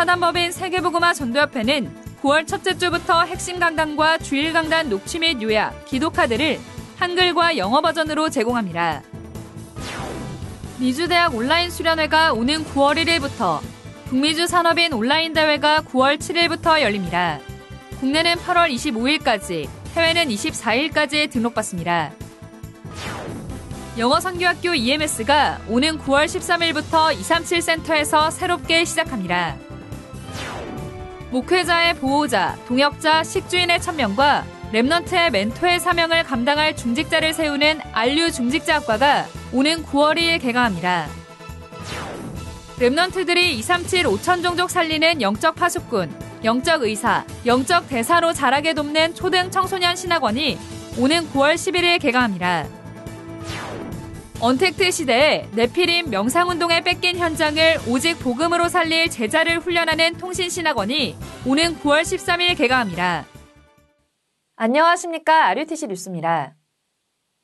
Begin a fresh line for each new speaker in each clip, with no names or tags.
사단법인 세계보그마 전도협회는 9월 첫째 주부터 핵심 강단과 주일 강단 녹취 및 요약, 기도카드를 한글과 영어 버전으로 제공합니다. 미주대학 온라인 수련회가 오는 9월 1일부터 북미주 산업인 온라인 대회가 9월 7일부터 열립니다. 국내는 8월 25일까지, 해외는 24일까지 등록받습니다. 영어 선교학교 EMS가 오는 9월 13일부터 237 센터에서 새롭게 시작합니다. 목회자의 보호자, 동역자, 식주인의 천명과 Remnant의 멘토의 사명을 감당할 중직자를 세우는 안류 중직자학과가 오는 9월 2일 개강합니다. Remnant들이 237 5천 종족 살리는 영적 파수꾼, 영적 의사, 영적 대사로 자라게 돕는 초등 청소년 신학원이 오는 9월 11일 개강합니다. 언택트 시대에 네피림 명상운동에 뺏긴 현장을 오직 복음으로 살릴 제자를 훈련하는 통신신학원이 오는 9월 13일 개강합니다. 안녕하십니까. 아류티시 뉴스입니다.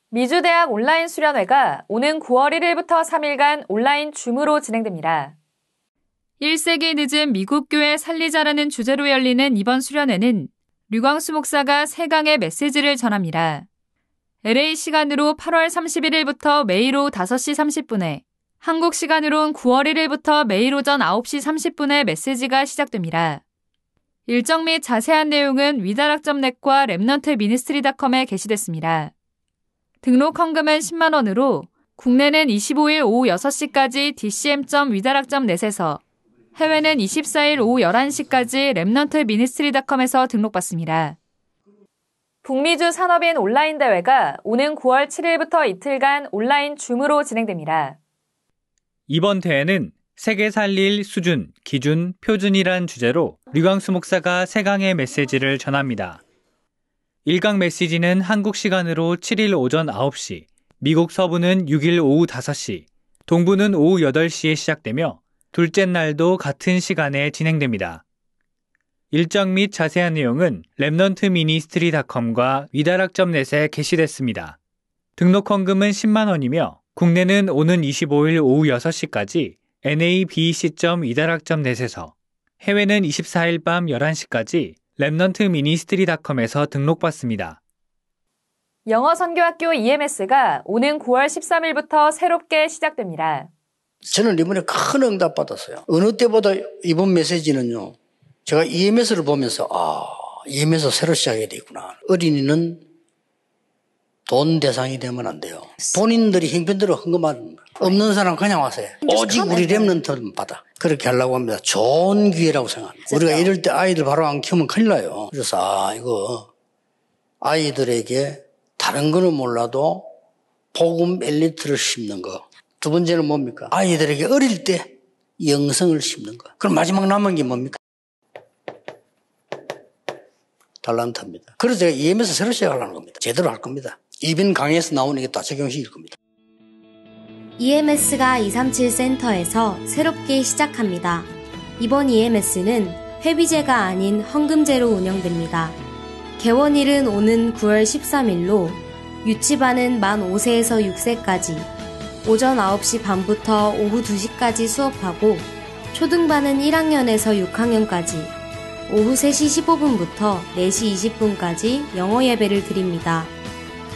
미주대학 온라인 수련회가 오는 9월 1일부터 3일간 온라인 줌으로 진행됩니다. 1세기 늦은 미국 교회 살리자라는 주제로 열리는 이번 수련회는 류광수 목사가 세강의 메시지를 전합니다. LA 시간으로 8월 31일부터 매일 오후 5시 30분에, 한국 시간으론 9월 1일부터 매일 오전 9시 30분에 메시지가 시작됩니다. 일정 및 자세한 내용은 위다락점넷과 Remnant Ministry닷컴에 게시됐습니다. 등록 헌금은 10만원으로 국내는 25일 오후 6시까지 dcm.위다락점넷에서 해외는 24일 오후 11시까지 Remnant Ministry닷컴에서 등록받습니다. 북미주 산업인 온라인 대회가 오는 9월 7일부터 이틀간 온라인 줌으로 진행됩니다.
이번 대회는 세계 살릴 수준, 기준, 표준이란 주제로 류광수 목사가 세강의 메시지를 전합니다. 1강 메시지는 한국 시간으로 7일 오전 9시, 미국 서부는 6일 오후 5시, 동부는 오후 8시에 시작되며 둘째 날도 같은 시간에 진행됩니다. 일정 및 자세한 내용은 Remnant Ministry닷컴과 위다락점net에 게시됐습니다. 등록 헌금은 10만 원이며 국내는 오는 25일 오후 6시까지 nabc.위다락점net에서 해외는 24일 밤 11시까지 Remnant Ministry닷컴에서 등록받습니다.
영어 선교학교 EMS가 오는 9월 13일부터 새롭게 시작됩니다.
저는 이번에 큰 응답 받았어요. 어느 때보다 이번 메시지는요. 제가 EMS를 보면서 아 EMS 새로 시작해야 되구나. 어린이는 돈 대상이 되면 안 돼요. 본인들이 형편대로 헌금하는 없는 사람 그냥 와세요. 오직 우리 랩런트는 받아. 그렇게 하려고 합니다. 좋은 기회라고 생각합니다. 우리가 이럴 때 아이들 바로 안 키우면 큰일 나요. 그래서 아 이거 아이들에게 다른 거는 몰라도 복음 엘리트를 심는 거. 두 번째는 뭡니까? 아이들에게 어릴 때 영성을 심는 거. 그럼 마지막 남은 게 뭡니까? 달란트입니다. 그래서 제가 EM에서 새로 시작하려는 겁니다. 제대로 할 겁니다. 이빈 강의에서 나오는 게 다 적용시킬 겁니다.
EMS가 237 센터에서 새롭게 시작합니다. 이번 EMS는 회비제가 아닌 헌금제로 운영됩니다. 개원일은 오는 9월 13일로 유치반은 만 5세에서 6세까지 오전 9시 반부터 오후 2시까지 수업하고 초등반은 1학년에서 6학년까지 오후 3시 15분부터 4시 20분까지 영어 예배를 드립니다.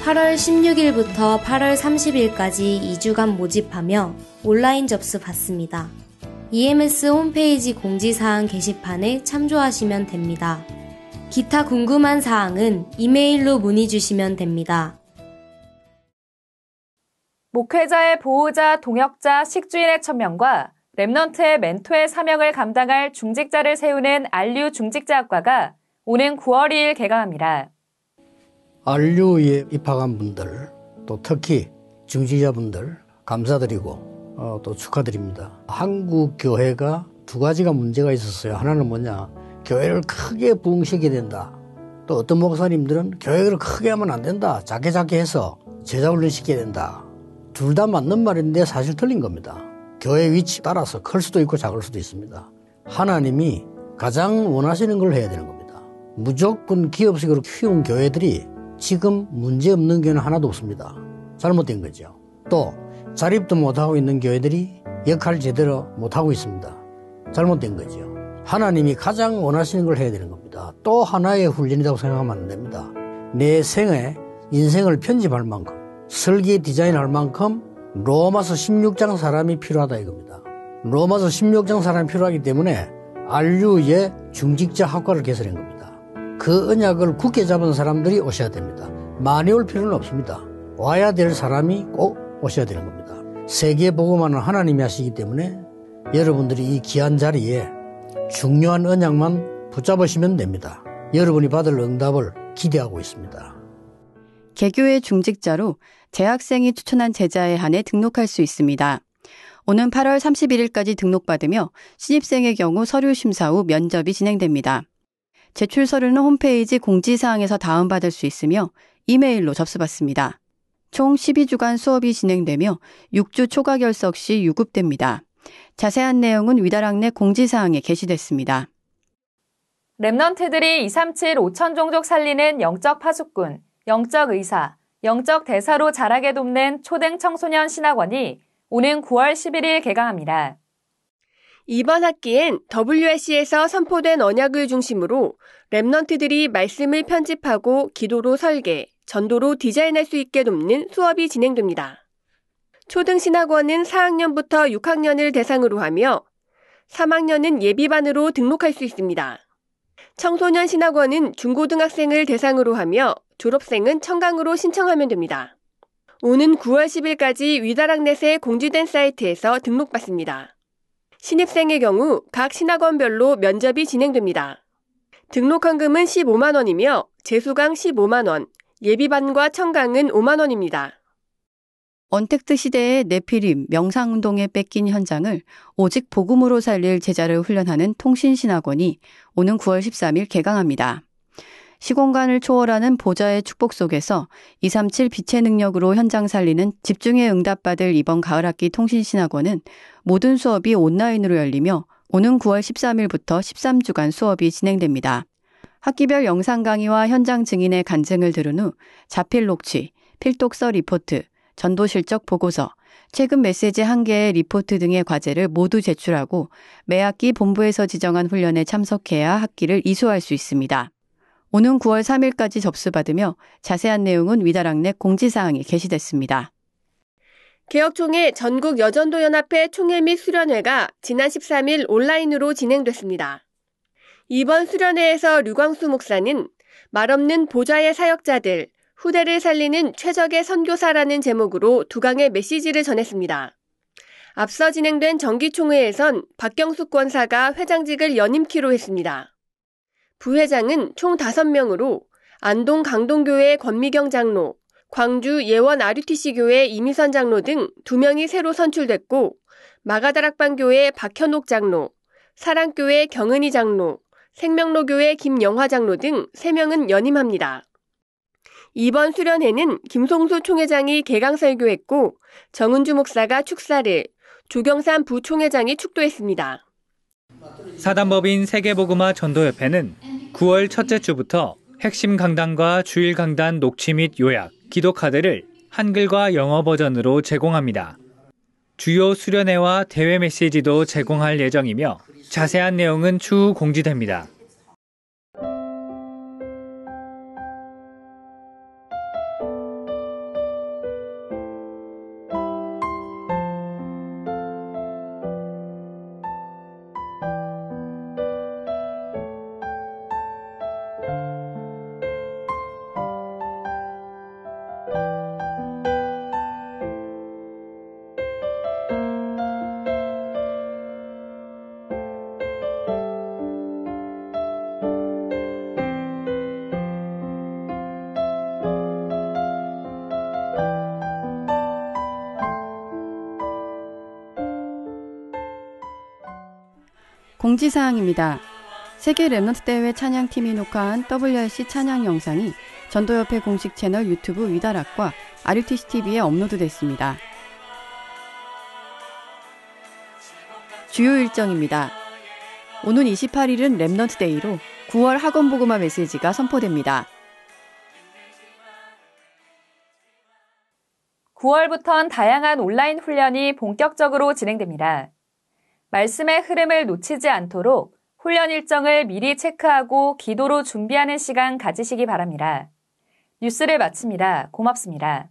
8월 16일부터 8월 30일까지 2주간 모집하며 온라인 접수 받습니다. EMS 홈페이지 공지사항 게시판에 참조하시면 됩니다. 기타 궁금한 사항은 이메일로 문의 주시면 됩니다.
목회자의 보호자, 동역자, 식주인의 천명과 랩넌트의 멘토의 사명을 감당할 중직자를 세우는 안류 중직자학과가 오는 9월 2일 개강합니다.
안류에 입학한 분들, 또 특히 중직자분들 감사드리고 어, 또 축하드립니다. 한국 교회가 두 가지가 문제가 있었어요. 하나는 뭐냐, 교회를 크게 부흥시켜야 된다. 또 어떤 목사님들은 교회를 크게 하면 안 된다. 작게 작게 해서 제자 훈련 시켜야 된다. 둘 다 맞는 말인데 사실 틀린 겁니다. 교회 위치 따라서 클 수도 있고 작을 수도 있습니다. 하나님이 가장 원하시는 걸 해야 되는 겁니다. 무조건 기업식으로 키운 교회들이 지금 문제 없는 교회는 하나도 없습니다. 잘못된 거죠. 또 자립도 못하고 있는 교회들이 역할 제대로 못하고 있습니다. 잘못된 거죠. 하나님이 가장 원하시는 걸 해야 되는 겁니다. 또 하나의 훈련이라고 생각하면 안 됩니다. 내 생에 인생을 편집할 만큼 설계 디자인할 만큼 로마서 16장 사람이 필요하다 이겁니다. 로마서 16장 사람이 필요하기 때문에 안류의 중직자 학과를 개설한 겁니다. 그 언약을 굳게 잡은 사람들이 오셔야 됩니다. 많이 올 필요는 없습니다. 와야 될 사람이 꼭 오셔야 되는 겁니다. 세계 보고만은 하나님이 하시기 때문에 여러분들이 이 귀한 자리에 중요한 언약만 붙잡으시면 됩니다. 여러분이 받을 응답을 기대하고 있습니다.
개교의 중직자로 재학생이 추천한 제자에 한해 등록할 수 있습니다. 오는 8월 31일까지 등록받으며 신입생의 경우 서류 심사 후 면접이 진행됩니다. 제출 서류는 홈페이지 공지사항에서 다운받을 수 있으며 이메일로 접수받습니다. 총 12주간 수업이 진행되며 6주 초과 결석 시 유급됩니다. 자세한 내용은 위다락 내 공지사항에 게시됐습니다.
Remnant들이 237 5천 종족 살리는 영적 파수꾼, 영적 의사, 영적 대사로 자라게 돕는 초등 청소년 신학원이 오는 9월 11일 개강합니다.
이번 학기엔 WRC에서 선포된 언약을 중심으로 Remnant들이 말씀을 편집하고 기도로 설계, 전도로 디자인할 수 있게 돕는 수업이 진행됩니다. 초등신학원은 4학년부터 6학년을 대상으로 하며 3학년은 예비반으로 등록할 수 있습니다. 청소년 신학원은 중고등학생을 대상으로 하며 졸업생은 청강으로 신청하면 됩니다. 오는 9월 10일까지 위다락넷에 공지된 사이트에서 등록받습니다. 신입생의 경우 각 신학원별로 면접이 진행됩니다. 등록 헌금은 15만원이며 재수강 15만원, 예비반과 청강은 5만원입니다.
언택트 시대의 네피림, 명상운동에 뺏긴 현장을 오직 복음으로 살릴 제자를 훈련하는 통신신학원이 오는 9월 13일 개강합니다. 시공간을 초월하는 보좌의 축복 속에서 237 빛의 능력으로 현장 살리는 집중에 응답받을 이번 가을 학기 통신신학원은 모든 수업이 온라인으로 열리며 오는 9월 13일부터 13주간 수업이 진행됩니다. 학기별 영상 강의와 현장 증인의 간증을 들은 후 자필 녹취, 필독서 리포트, 전도 실적 보고서, 최근 메시지 한 개의 리포트 등의 과제를 모두 제출하고 매 학기 본부에서 지정한 훈련에 참석해야 학기를 이수할 수 있습니다. 오는 9월 3일까지 접수받으며 자세한 내용은 위다락 내 공지사항에 게시됐습니다.
개혁총회 전국 여전도연합회 총회 및 수련회가 지난 13일 온라인으로 진행됐습니다. 이번 수련회에서 류광수 목사는 말없는 보좌의 사역자들, 후대를 살리는 최적의 선교사라는 제목으로 두 강의 메시지를 전했습니다. 앞서 진행된 정기총회에선 박경숙 권사가 회장직을 연임키로 했습니다. 부회장은 총 5명으로 안동 강동교회 권미경 장로, 광주 예원 RUTC 교회 이미선 장로 등 2명이 새로 선출됐고 마가다락방 교회 박현옥 장로, 사랑교회 경은희 장로, 생명로교회 김영화 장로 등 3명은 연임합니다. 이번 수련회는 김송수 총회장이 개강 설교했고 정은주 목사가 축사를, 조경삼 부총회장이 축도했습니다.
사단법인 세계복음화 전도협회는 9월 첫째 주부터 핵심 강단과 주일 강단 녹취 및 요약, 기도 카드를 한글과 영어 버전으로 제공합니다. 주요 수련회와 대회 메시지도 제공할 예정이며 자세한 내용은 추후 공지됩니다.
공지사항입니다. 세계 Remnant 대회 찬양팀이 녹화한 WRC 찬양 영상이 전도협회 공식 채널 유튜브 위다락과 RUTC TV에 업로드됐습니다. 주요 일정입니다. 오는 28일은 Remnant Day로 9월 학원 복음화 메시지가 선포됩니다.
9월부턴 다양한 온라인 훈련이 본격적으로 진행됩니다. 말씀의 흐름을 놓치지 않도록 훈련 일정을 미리 체크하고 기도로 준비하는 시간 가지시기 바랍니다. 뉴스를 마칩니다. 고맙습니다.